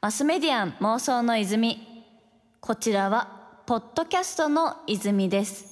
マスメディアン妄想の泉。こちらはポッドキャストの泉です。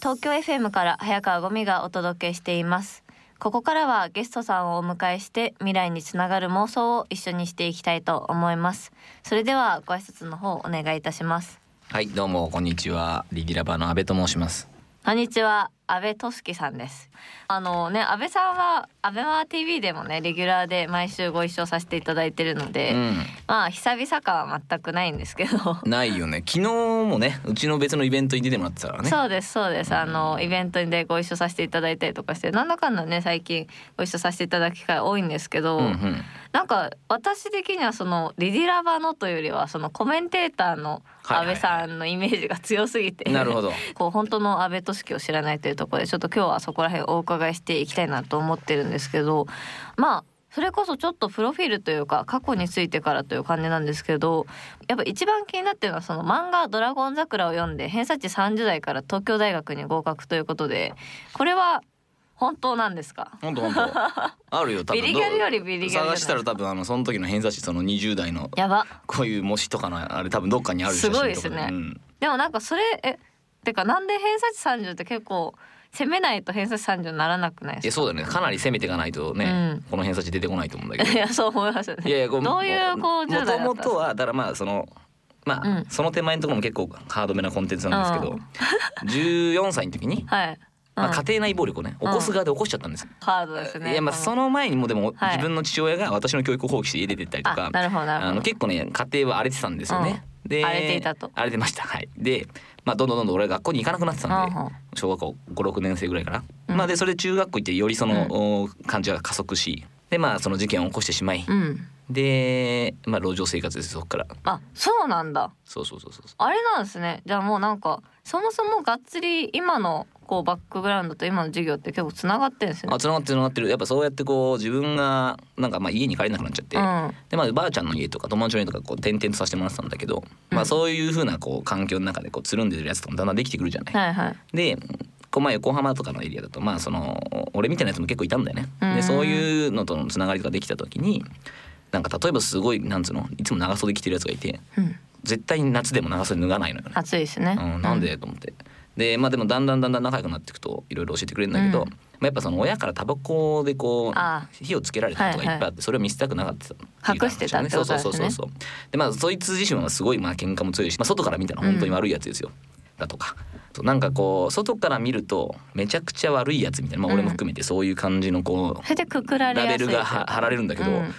東京 FM から早川ゴミがお届けしています。ここからはゲストさんをお迎えして未来につながる妄想を一緒にしていきたいと思います。それではご挨拶の方お願いいたします。はいどうもこんにちは。リギラバの阿部と申します。こんにちは安倍俊樹さんです。あのね安倍さんはアベマ TV でもねレギュラーで毎週ご一緒させていただいてるので、うん。まあ久々感は全くないんですけど。ないよね。昨日もねうちの別のイベントに出てもらってたからね。そうですそうです。あのイベントでご一緒させていただいたりとかしてなんだかんだね最近ご一緒させていただく機会多いんですけど、うんうん。なんか私的にはそのリディラバのというよりはそのコメンテーターの安倍さんのイメージが強すぎて、なるほど。こう本当の安倍俊樹を知らないというところでちょっと今日はそこら辺お伺いしていきたいなと思ってるんですけどまあそれこそちょっとプロフィールというか過去についてからという感じなんですけどやっぱ一番気になってるのはその漫画「ドラゴン桜」を読んで偏差値30代から東京大学に合格ということでこれは本当なんですか？ほんとほんとあるよ多分。ビリギャルよりビリギャル探したら多分あのその時の偏差値その20代のやば。こういう模試とかのあれ多分どっかにあるすごいですね。うん。でもなんかそれえてかなんで偏差値30って結構攻めないと偏差値30にならなくないですか？いやそうだね。かなり攻めていかないとね、うん。この偏差値出てこないと思うんだけど。いやそう思いますよね。いやいやこうどういうこう10代だったんもともとはだからまあそのまあ、うん。その手前のところも結構ハードめなコンテンツなんですけど、14歳の時に、はい、まあ、うん家庭内暴力をね起こす側で起こしちゃったんですよ。ハードですね。いやまあその前にもでもはい。自分の父親が私の教育を放棄して家出てったりとか、あの結構ね家庭は荒れてたんですよね。で荒れていたと荒れてましたはい。でまあどんどんどんどん俺は学校に行かなくなってたんでうんうん小学校56年生ぐらいかな。うんまあでそれで中学校行ってよりその、お感じが加速しでまあその事件を起こしてしまい、うんでまあ路上生活ですそこから。あそうなんだそうそうそうそう。あれなんですねじゃあもうなんかそもそもがっつり今のこうバックグラウンドと今の授業って結構つながってるんですよね。あ繋がってる繋がってる。やっぱそうやってこう自分がなんかまあ家に帰れなくなっちゃって、うん。でまあばあちゃんの家とか友達の家とかこう転々とさせてもらってたんだけど、まあそういう風なこう環境の中でこうつるんでるやつとかもだんだんできてくるじゃない。はいはい。でこうまあ横浜とかのエリアだとまあその俺みたいなやつも結構いたんだよね。うん。でそういうのとのつながりとかできた時になんか例えばすごいなんつうのいつも長袖着てるやつがいてうん。絶対に夏でも長袖脱がないのよね。暑いですね、うん、なんで？と思って。でまあでもだんだんだんだん仲良くなっていくといろいろ教えてくれるんだけど、うんまあ、やっぱその親からタバコでこあう火をつけられたことがいっぱいあって、それを見せたくなかった隠してたってそうことですねそうそうそうそう。でまあそいつ自身はすごいまあ喧嘩も強いし、まあ、外から見たら本当に悪いやつですよ、だとか。そうなんかこう外から見るとめちゃくちゃ悪いやつみたいな、まあ、俺も含めてそういう感じのこそれでくくらうラれやすいベルがは貼られるんだけど、うん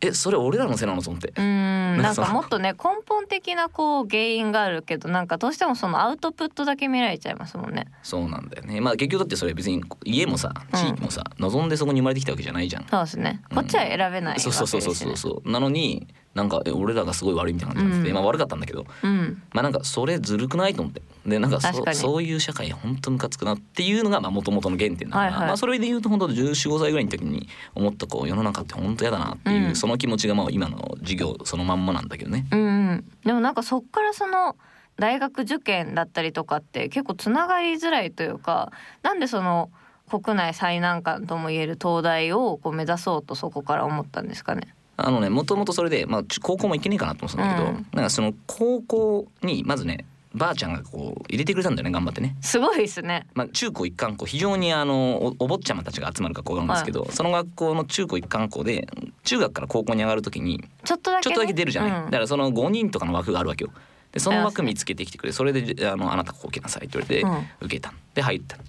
えそれ俺らのせいなの？と思って。うん。なんかもっとね根本的なこう原因があるけどなんかどうしてもそのアウトプットだけ見られちゃいますもんね。そうなんだよね。まあ結局だってそれ別に家もさうん地域もさ、望んでそこに生まれてきたわけじゃないじゃん。そうですね。こっちは選べないわけですそうそうそうそうそう。なのになんかえ俺らがすごい悪いみたいな感じになってて、うん。まあ悪かったんだけどうん。まあなんかそれずるくないと思って。でなんかそそういう社会本当ムカつくなっていうのがもともとの原点だから、はいはい。まあそれで言うと本当1415歳ぐらいの時に思ったこう世の中って本当嫌だなっていう、うん。その気持ちがまあ今の授業そのまんまなんだけどね。うん。うんでもなんかそっからその大学受験だったりとかって結構つながりづらいというかなんでその国内最難関ともいえる東大をこう目指そうとそこから思ったんですかね？あのねもともとそれで、まあ、ち高校も行けねえかなと思ってたんだけど、うん。なんかその高校にまずねばあちゃんがこう入れてくれたんだよね頑張ってね。すごいですね。まあ、中高一貫校非常にあのおお坊ちゃまたちが集まる学校があるんですけど、その学校の中高一貫校で中学から高校に上がる時にちょっとだけ、ね、ちょっとだけ出るじゃない、うん。だからその5人とかの枠があるわけよ。でその枠見つけてきてくれ。それであのあなたここ受けなさいって言われて受けた。で入った。で、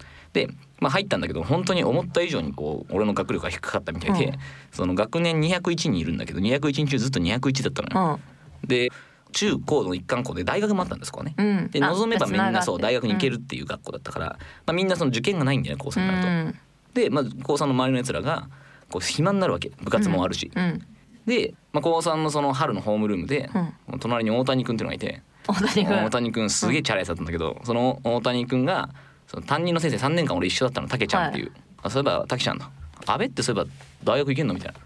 まあ、入ったんだけど本当に思った以上にこう俺の学力が低かったみたいで、うん。その学年201人いるんだけど201人中ずっと201だったのよ、うん。で中高の一貫校で大学もあったんですこうね、うん。で望めばみんなそう大学に行けるるっていう学校だったから、まあ、みんなその受験がないんだよね高3になると。うん。で、まあ、高3の周りのやつらがこう暇になるわけ。部活もあるし、うん。で、まあ、高3のその春のホームルームで、うん。隣に大谷君っていうのがいて。大谷君大谷君すげえチャラいやつだったんだけど、その大谷君がその担任の先生3年間俺一緒だったのたけちゃんっていう、あそういえばたけちゃんだ安倍ってそういえば大学行けんの？みたいな。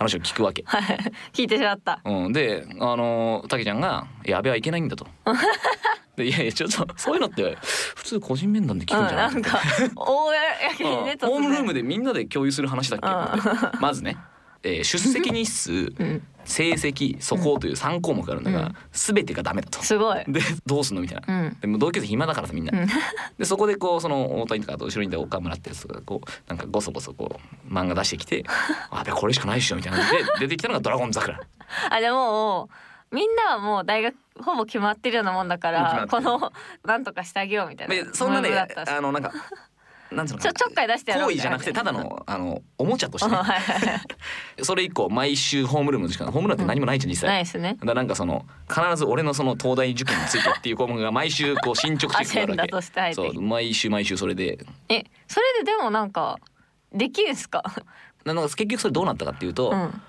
話を聞くわけ。はい。聞いてしまった。うん、であのたけちゃんが「いや安倍はいけないんだ」と。でいやいやちょっとそういうのって普通個人面談で聞うんくんじゃない、なんか大やうん。ホームルームででみんなで共有する話だっけ、まずね。えー出席日数。うん成績素行という3項目があるんだが、うん全てがダメだと。すごいでどうすんのみたいな。うんでも同級生暇だからさみんな。うん でそこでこうその大谷とかあと後ろにいた岡村ってやつがこうなんかごそごそこう漫画出してきて「あべこれしかないっしょ」みたいなで出てきたのが「ドラゴン桜」。あでもみんなはもう大学ほぼ決まってるようなもんだからこのなんとかしてあげようみたいなでそんなねあのなんかなんつうのちょちょっかい出してやろう行為じゃなくてただのあのおもちゃとして。ね それ以降毎週ホームルームの時間ホームルームって何もないじゃん実際。ないですね。だからなんかその必ず俺のその東大受験についてっていう項目が毎週こう進捗チェックがあるわけそう毎週毎週それで。えそれででもなんかできるんすか？なんか結局それどうなったかっていうと、うん。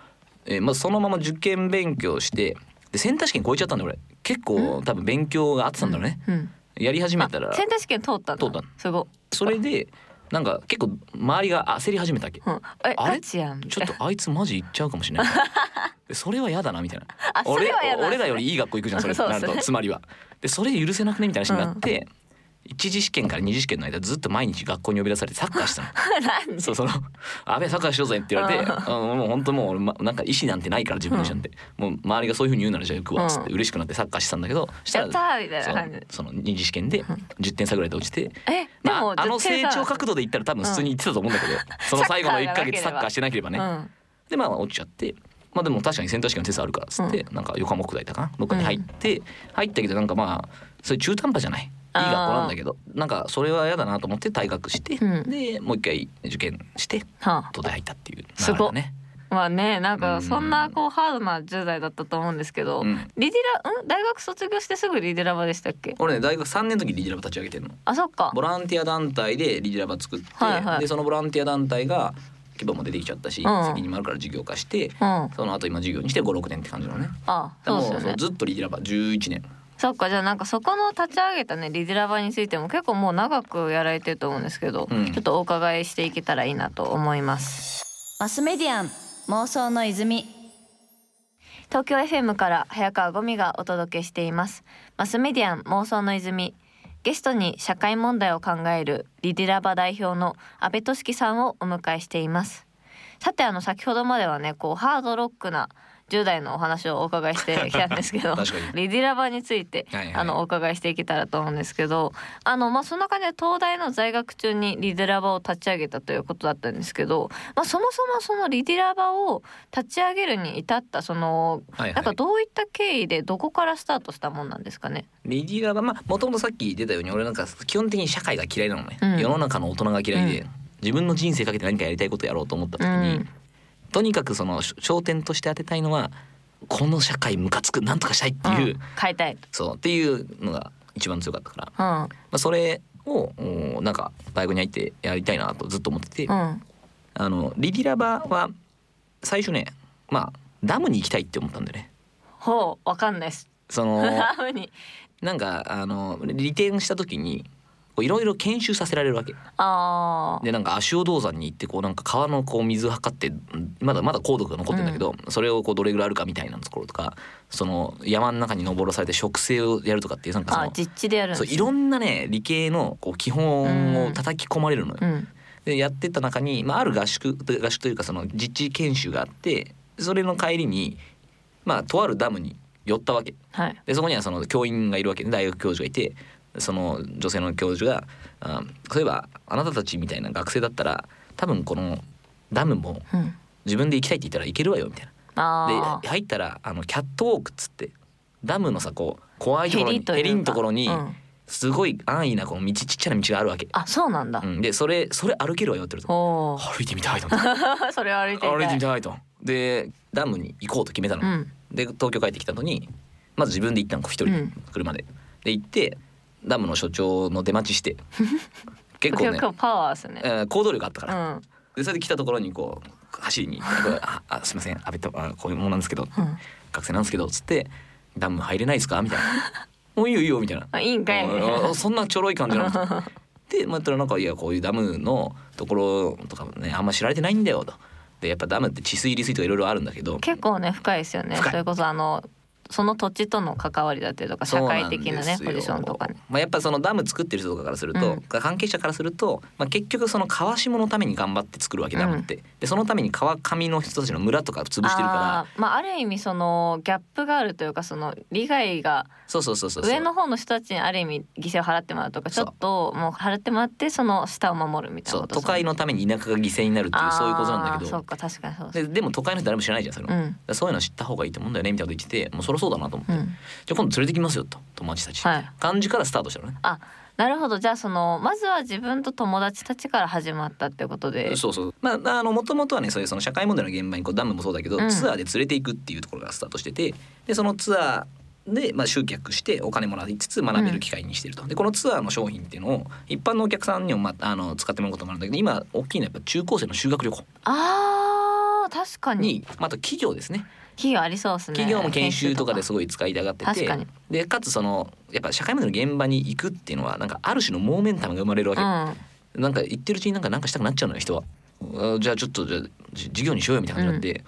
えーまあ、そのまま受験勉強してでセンター試験超えちゃったんだよ俺。結構多分勉強が合ってたんだろうね、うんやり始めあたらセンター試験通った通ったの。すごそれでなんか結構周りが焦り始めたわけ？うん。えあれ？ちょっとあいつマジ行っちゃうかもしれない。でそれは嫌だなみたいな。俺俺らよりいい学校行くじゃんそれ。なるとつまりは。でそれ許せなくね？みたいな話になって、一次試験から二次試験の間ずっと毎日学校に呼び出されてサッカーしてたの。そうその「あべサッカーしようぜ」って言われて「うん。もう本当もう俺、ま、なんか意思なんてないから自分の意思なん。て、もう周りがそういうふうに言うならじゃあ行くわ」っつってうん嬉しくなってサッカーしてたんだけどしたやったーみたいな感じ。その二次試験で10点差ぐらいで落ちて。まあ、あの成長角度で言ったら多分普通に言ってたと思うんだけど、その最後の1ヶ月サッカーしてなければね、うん。でまあ落ちちゃってまあでも確かにセンター試験のテストあるからっつって、なんか横浜国大だかな？どっかに入って、入ったけどなんかまあそれ中途半端じゃないいい学校なんだけどなんかそれは嫌だなと思って退学して、うん。でもう一回受験してはあ。東大入ったっていう流れだね。まあねなんうんかそんなこうハードな10代だったと思うんですけど、うん。リディラん？大学卒業してすぐリディラバでしたっけ？俺ね大学3年の時にリディラバ立ち上げてるの。あそっか。ボランティア団体でリディラバ作って、はいはい。でそのボランティア団体が規模も出てきちゃったし、うん。責任もあるから事業化して、うん。その後今事業にして56年って感じのね。あだからもうそうですよねずっとリディラバ11年。そっかじゃあなんかそこの立ち上げたねリディラバについても結構もう長くやられてると思うんですけど、うん。ちょっとお伺いしていけたらいいなと思います。マスメディアン妄想の泉。東京 FM から早川ゴミがお届けしています。マスメディアン妄想の泉。ゲストに社会問題を考えるリディラバ代表の安倍俊樹さんをお迎えしています。さてあの先ほどまではねこうハードロックな10代のお話をお伺いして きたんですけどリディラバについて、はいはい。あのお伺いしていけたらと思うんですけどあのまあその中で東大の在学中にリディラバを立ち上げたということだったんですけど、まあ、そもそもそのリディラバを立ち上げるに至ったそのはいはい。なんかどういった経緯でどこからスタートしたもんなんですかね？リディラバまあもともとさっき出たように俺なんか基本的に社会が嫌いなのね、うん。世の中の大人が嫌いで、うん。自分の人生かけて何かやりたいことやろうと思った時に、うんとにかくそのし焦点として当てたいのはこの社会ムカつくなんとかしたいっていう、うん変えたいと。そうっていうのが一番強かったから、まうんあ、それをおなんか大学に入ってやりたいなとずっと思ってて、うんあのリディラバは最初ねまあダムに行きたいって思ったんだよね。ほうわかんないです。その ラムになんかあの利点した時にいろいろ研修させられるわけ。ああでなんか足尾銅山に行ってこうなんか川のこう水測ってうんまだまだ高度が残ってるんだけど、それをこうどれぐらいあるかみたいなところとかその山の中に登らされて植生をやるとかっていうなんかそのあ実地でやるんですね。そういろんなね理系のこう基本を叩き込まれるのよ。うん。でやってた中に、まあ、ある合宿合宿というかその実地研修があってそれの帰りにまあとあるダムに寄ったわけ。はい。でそこにはその教員がいるわけで大学教授がいてその女性の教授が「あそういえばあなたたちみたいな学生だったら多分このダムもうん自分で行きたいって言ったら行けるわよ」みたいあな。で入ったらあのキャットウォークっつってダムのさこう怖いところにヘリというかヘリのところにうんすごい安易なこの道ちっちゃな道があるわけ。あそうなんだう。ん、でそれそれ歩けるわよって言われて歩いてみたいと それは歩いてみ歩いたいてみたいと。でダムに行こうと決めたの。うんで東京帰ってきたのにまず自分で行ったの一人車で。で行ってダムの所長の出待ちして。結構ね。結、構パワーですね。え。ー行動力あったうから、ん。でそれで来たところにこう走りに。ああすいません。安倍とあこういうものなんですけど、うん。学生なんですけど。つってダム入れないですか？みたいな「もういいよいいよ」みたいな。あいいんかい。そんなちょろい感じなの でまたらなんかいやこういうダムのところとかねあんま知られてないんだよと。でやっぱダムって治水利水とかいろいろあるんだけど。結構ね深いですよね。それこそあのその土地との関わりだったりとか社会的なねポジションとかね。まあ、やっぱそのダム作ってる人とかからすると、うん。関係者からすると、まあ、結局その川下のために頑張って作るわけダムって、でそのために川上の人たちの村とか潰してるかあーまあある意味そのギャップがあるというかその利害が上の方の人たちにある意味犠牲を払ってもらうとかちょっともう払ってもらってその下を守るみたいな都会のために田舎が犠牲になるっていうそういうことなんだけど。そうか確かにそうででも都会の人誰も知らないじゃんそれを、だかうんらそういうの知った方がいいと思うんだよねみたいなこと言っててもうそりゃそうだなと思って、うん。じゃあ今度連れてきますよと友達たち、はい。感じからスタートしたのね。あなるほど。じゃあそのまずは自分と友達たちから始まったってことで。そうそう。まああのもともとはねそういうその社会問題の現場にこうダムもそうだけど、うん。ツアーで連れていくっていうところがスタートしててでそのツアーで、まあ、集客してお金もらいつつ学べる機会にしてると、でこのツアーの商品っていうのを一般のお客さんにも、まあ、あの使ってもらうこともあるんだけど今大きいのはやっぱ中高生の修学旅行。あー確かに。に、まあ、あと企業ですね企業ありそうですね。企業も研修とかで研すごい使いたがってて。確かに。でかつそのやっぱ社会問題の現場に行くっていうのはなんかある種のモーメンタムが生まれるわけ、修とかなんか言ってるうちになんかなんかしたくなっちゃうのよ人は。あじゃあちょっとじゃあじ授業にしようよみたいな感じになって、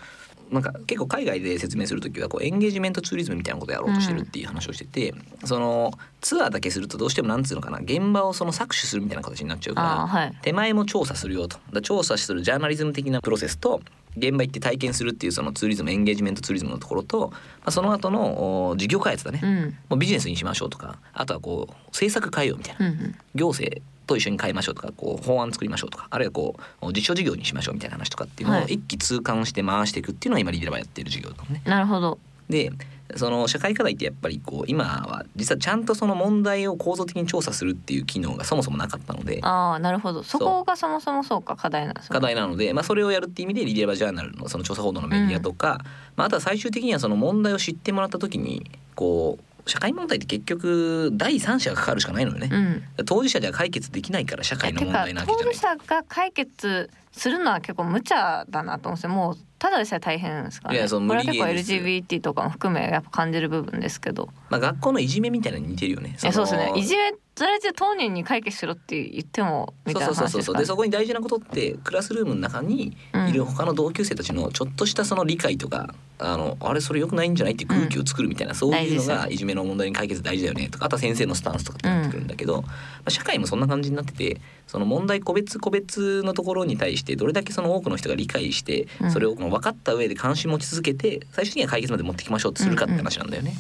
なんか結構海外で説明する時はこうエンゲージメントツーリズムみたいなことをやろうとしてるっていう話をしてて、そのツアーだけするとどうしてもなんつうのかな現場をその搾取するみたいな形になっちゃうからはい。手前も調査するよと。調査するジャーナリズム的なプロセスと現場行って体験するっていうそのツーリズムエンゲージメントツーリズムのところと、まあ、その後のお事業開発だね、もうん。うビジネスにしましょうとかあとはこう政策変えようみたいな。うんうん。行政と一緒に変えましょうとかこう法案作りましょうとかあるいはこう実証事業にしましょうみたいな話とかっていうのをはい。一気通貫して回していくっていうのが今リーデラバーやってる事業だもんね。なるほど。でその社会課題ってやっぱりこう今は実はちゃんとその問題を構造的に調査するっていう機能がそもそもなかったので。ああなるほど。そこがそもそもそうか。課題なんですね課題なので、まあ、それをやるっていう意味でリデバジャーナルのその調査報道のメディアとか、まあ、あとは最終的にはその問題を知ってもらった時にこう社会問題って結局第三者がかかるしかないのよね。うん当事者では解決できないから社会の問題なわけじゃない当事。者が解決するのは結構無茶だなと思うんですよもうただでさえ大変ですから、ね、いやそのこれは結構 LGBT とかも含めやっぱ感じる部分ですけどまあ、学校のいじめみたいな似てるよね。そうですねのいじめそれで当人に解決しろって言ってもみたいなそうそうそうそう。で話ですからそこに大事なことってクラスルームの中にいる他の同級生たちのちょっとしたその理解とか、あのあれそれ良くないんじゃないって空気を作るみたいな、そういうのがいじめの問題に解決大事だよねとかあとは先生のスタンスとかってなってくるん。だけど、まあ、社会もそんな感じになっててその問題個別個別のところに対してどれだけその多くの人が理解してうん。それを分かった上で関心持ち続けて最終的には解決まで持ってきましょうってするかって話なんだよね。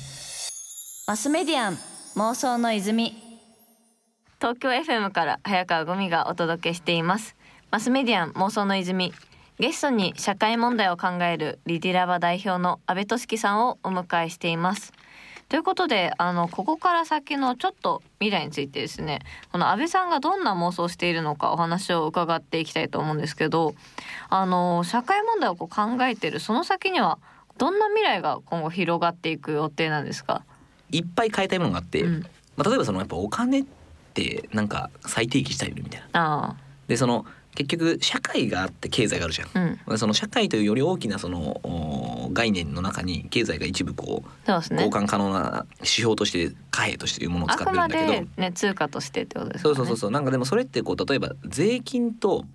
マスメディアン妄想の泉東京 FM から早川ゴミがお届けしています。マスメディアン妄想の泉。ゲストに社会問題を考えるリディラバ代表の安倍俊樹さんをお迎えしています。ということであのここから先のちょっと未来についてですね。この安倍さんがどんな妄想をしているのかお話を伺っていきたいと思うんですけどあの社会問題をこう考えているその先にはどんな未来が今後広がっていく予定なんですか、いっぱい変えたいものがあって、うん、まあ、例えばそのやっぱお金ってなんか再定義したいよねみたいな。あでその結局社会があって経済があるじゃん。あうんその社会というより大きなそのお概念の中に経済が一部こうそうね交換可能な指標として貨幣としていうものを使ってるんだけどでね通貨としてってことですかそうね。そうそうそうなんかでもそれってこう例えば税金と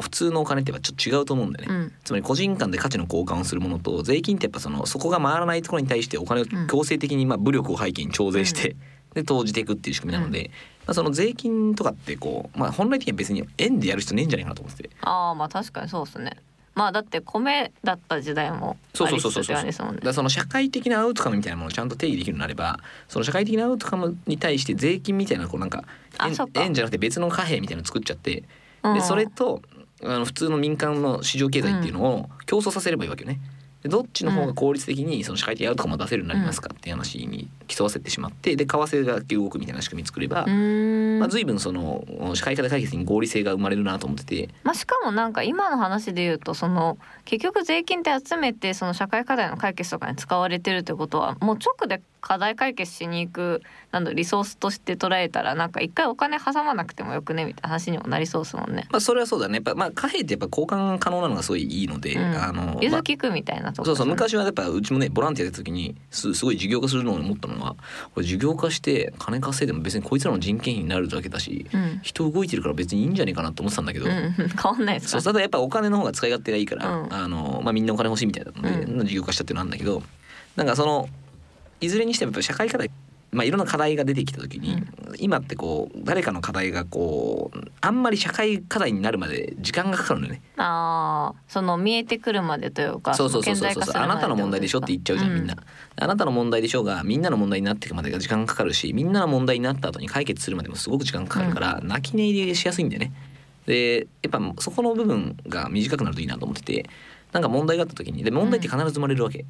普通のお金ってやっぱちょっと違うと思うんだよね。うんつまり個人間で価値の交換をするものと税金ってやっぱそのそこが回らないところに対してお金を強制的にまあ武力を背景に徴税して、で投じていくっていう仕組みなので、まあ、その税金とかってこう、まあ、本来的には別に円でやる必要ねえんじゃないかなと思ってて。ああまあ確かにそうですね。まあだって米だった時代もそうありつつってそう。そうそうそう感じですもんね。だその社会的なアウトカムみたいなものをちゃんと定義できるようになればその社会的なアウトカムに対して税金みたいなこうなんか円円じゃなくて別の貨幣みたいなの作っちゃってうん。でそれとあの普通の民間の市場経済っていうのを競争させればいいわけよね。でどっちの方が効率的にその社会的アウトカムを出せるようになりますかっていう話に競わせてしまってで為替が動くみたいな仕組み作れば、まあ、随分その社会課題解決に合理性が生まれるなと思ってて。まあしかもなんか今の話で言うとその結局税金って集めてその社会課題の解決とかに使われてるってことはもう直で課題解決しに行くなんだリソースとして捉えたらなんか一回お金挟まなくてもよくねみたいな話にもなりそうですもんね。まあそれはそうだね。やっぱまあ貨幣ってやっぱ交換可能なのがすごいいいので、うん。あのまあ融通きくみたいなとこそうそうですね昔はやっぱうちもねボランティアやった時にすすごい事業化するのを思ったのはこれ事業化して金稼いでも別にこいつらの人件費になるだけだしうん。人動いてるから別にいいんじゃねえかなと思ってたんだけど、うん、変わんないですかそうただやっぱお金の方が使い勝手がいいから、うん。あのまあ、みんなお金欲しいみたいなので、う事業化したってなんだけどなんかそのいずれにしてもやっぱり社会課題まあ、いろんな課題が出てきた時に、今ってこう誰かの課題がこうあんまり社会課題になるまで時間がかかるのよね。ああその見えてくるまでというかそうそうそうそう顕在化するまあなたの問題でしょって言っちゃうじゃんみんな、あなたの問題でしょうがみんなの問題になっていくまでが時間かかるしみんなの問題になった後に解決するまでもすごく時間かかるから、泣き寝入りしやすいんだよね。でやっぱそこの部分が短くなるといいなと思っててなんか問題があった時にで問題って必ず生まれるわけ、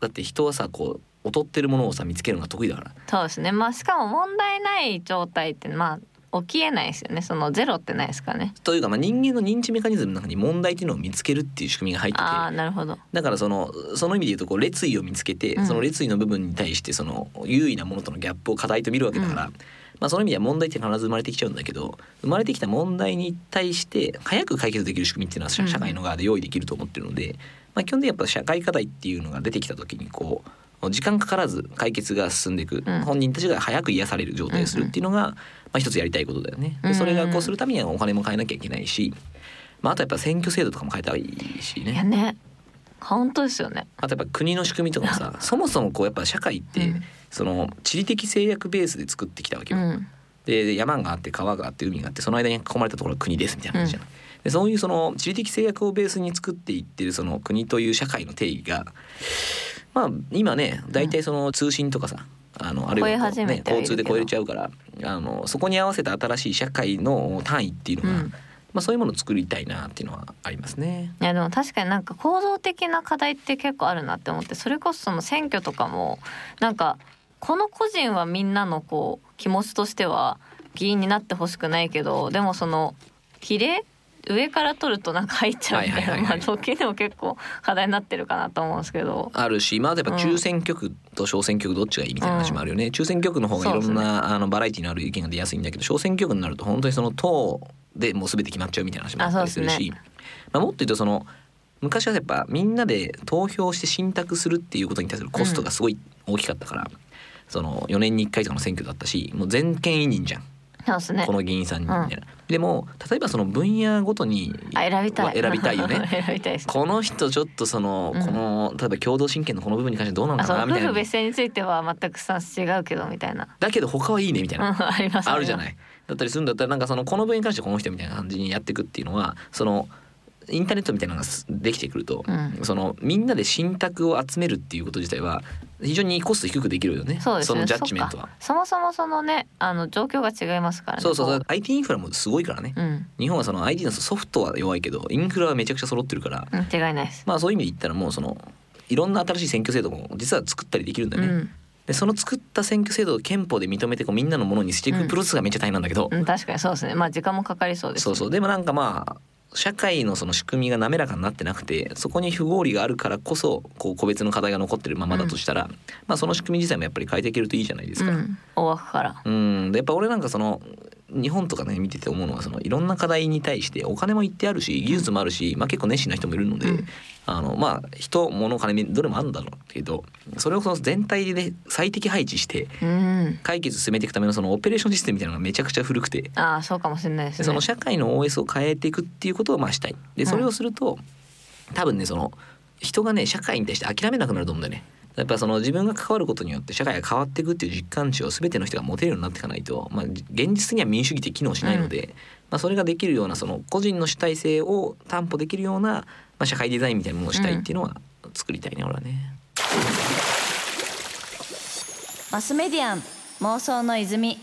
だって人はさこう劣ってるものをさ見つけるのが得意だから。そうですね。まあしかも問題ない状態ってまあ起きえないですよね。そのゼロってないですかね。というか、まあ、人間の認知メカニズムの中に問題っていうのを見つけるっていう仕組みが入ってて。ああなるほど。だからそのその意味で言うとこう列位を見つけて、うん。その列位の部分に対してその優位なものとのギャップを課題と見るわけだから、うん。まあ、その意味では問題って必ず生まれてきちゃうんだけど生まれてきた問題に対して早く解決できる仕組みっていうのはうん社会の側で用意できると思ってるので、まあ、基本的にやっぱ社会課題っていうのが出てきた時にこう時間かからず解決が進んでいく、うん。本人たちが早く癒される状態にするっていうのが、まあ、一つやりたいことだよね。うんでそれがこうするためにはお金も変えなきゃいけないし、まあ、あとやっぱ選挙制度とかも変えた方がいいしね。いやね。本当ですよね。あとやっぱ国の仕組みとかもさそもそもこうやっぱ社会って、うん。その地理的制約ベースで作ってきたわけよ。うん。で山があって川があって海があってその間に囲まれたところが国ですみたいな話じゃない。でそういうその地理的制約をベースに作っていってるその国という社会の定義がまあ今ね大体その通信とかさ、あのあるいはね交通で超えれちゃうからあのそこに合わせた新しい社会の単位っていうのが、うん。まあ、そういうものを作りたいなっていうのはありますね。いやでも確かになんか構造的な課題って結構あるなって思ってそれこそその選挙とかもなんかこの個人はみんなのこう気持ちとしては議員になってほしくないけどでもその比例上から取るとなんか入っちゃうみたいなまあ統計でも結構課題になってるかなと思うんですけど。あるしまあやっぱ中選挙区と小選挙区どっちがいいみたいな話もあるよね、中選挙区の方がいろんな、あのバラエティのある意見が出やすいんだけど小選挙区になると本当にその党でもう全て決まっちゃうみたいな話もあったりするしあそうですまあ、もっと言うとその昔はやっぱみんなで投票して信託するっていうことに対するコストがすごい大きかったから、その4年に1回とかの選挙だったしもう全権委任じゃん。そうですね。この議員さんにみたいな。でも例えばその分野ごとにあ選びたい。選びたいよね。選びたいですこの人ちょっとその、うん。この例えば共同親権のこの部分に関してどうなのかなみたいな。夫婦別姓については全くスタンス違うけどみたいな。だけど他はいいねみたいうんな、ありますあるじゃない。いだったりするんだったらなんかそのこの分に関してこの人みたいな感じにやっていくっていうのはそのインターネットみたいなのがすできてくると、うん。そのみんなで信託を集めるっていうこと自体は非常にコスト低くできるよね。そのジャッジメントは。そもそもそのねあの状況が違いますからねそうそうそう。こ IT インフラもすごいからね、うん、日本はその IT のソフトは弱いけどインフラはめちゃくちゃ揃ってるから、うん、違いないです、まあそういう意味で言ったらもうそのいろんな新しい選挙制度も実は作ったりできるんだよね。うん。でその作った選挙制度を憲法で認めてこうみんなのものにしていくプロセスがめっちゃ大変なんだけど、うん、確かにそうですね。まあ時間もかかりそうです、ね、そうそう。でもなんかまあ社会のその仕組みが滑らかになってなくてそこに不合理があるからこそこう個別の課題が残ってるままだとしたら、まあその仕組み自体もやっぱり変えていけるといいじゃないですか。うん、大枠から。うん、でやっぱ俺なんかその日本とかね見てて思うのはそのいろんな課題に対してお金も言ってあるし技術もあるし、まあ、結構熱心な人もいるので、うん。あのまあ人物金どれもあるんだろうけどそれをその全体で最適配置してうん。解決進めていくためのそのオペレーションシステムみたいなのがめちゃくちゃ古くて。ああそうかもしれないですね。でその社会の OS を変えていくっていうことをまあしたい。でそれをすると、多分ねその人がね社会に対して諦めなくなると思うんだよねやっぱその自分が関わることによって社会が変わっていくっていう実感値を全ての人が持てるようになっていかないと、まあ、現実には民主主義って機能しないので、まあ、それができるようなその個人の主体性を担保できるような、まあ、社会デザインみたいなものをしたいっていうのは作りたいね、俺はね。マスメディアン妄想の泉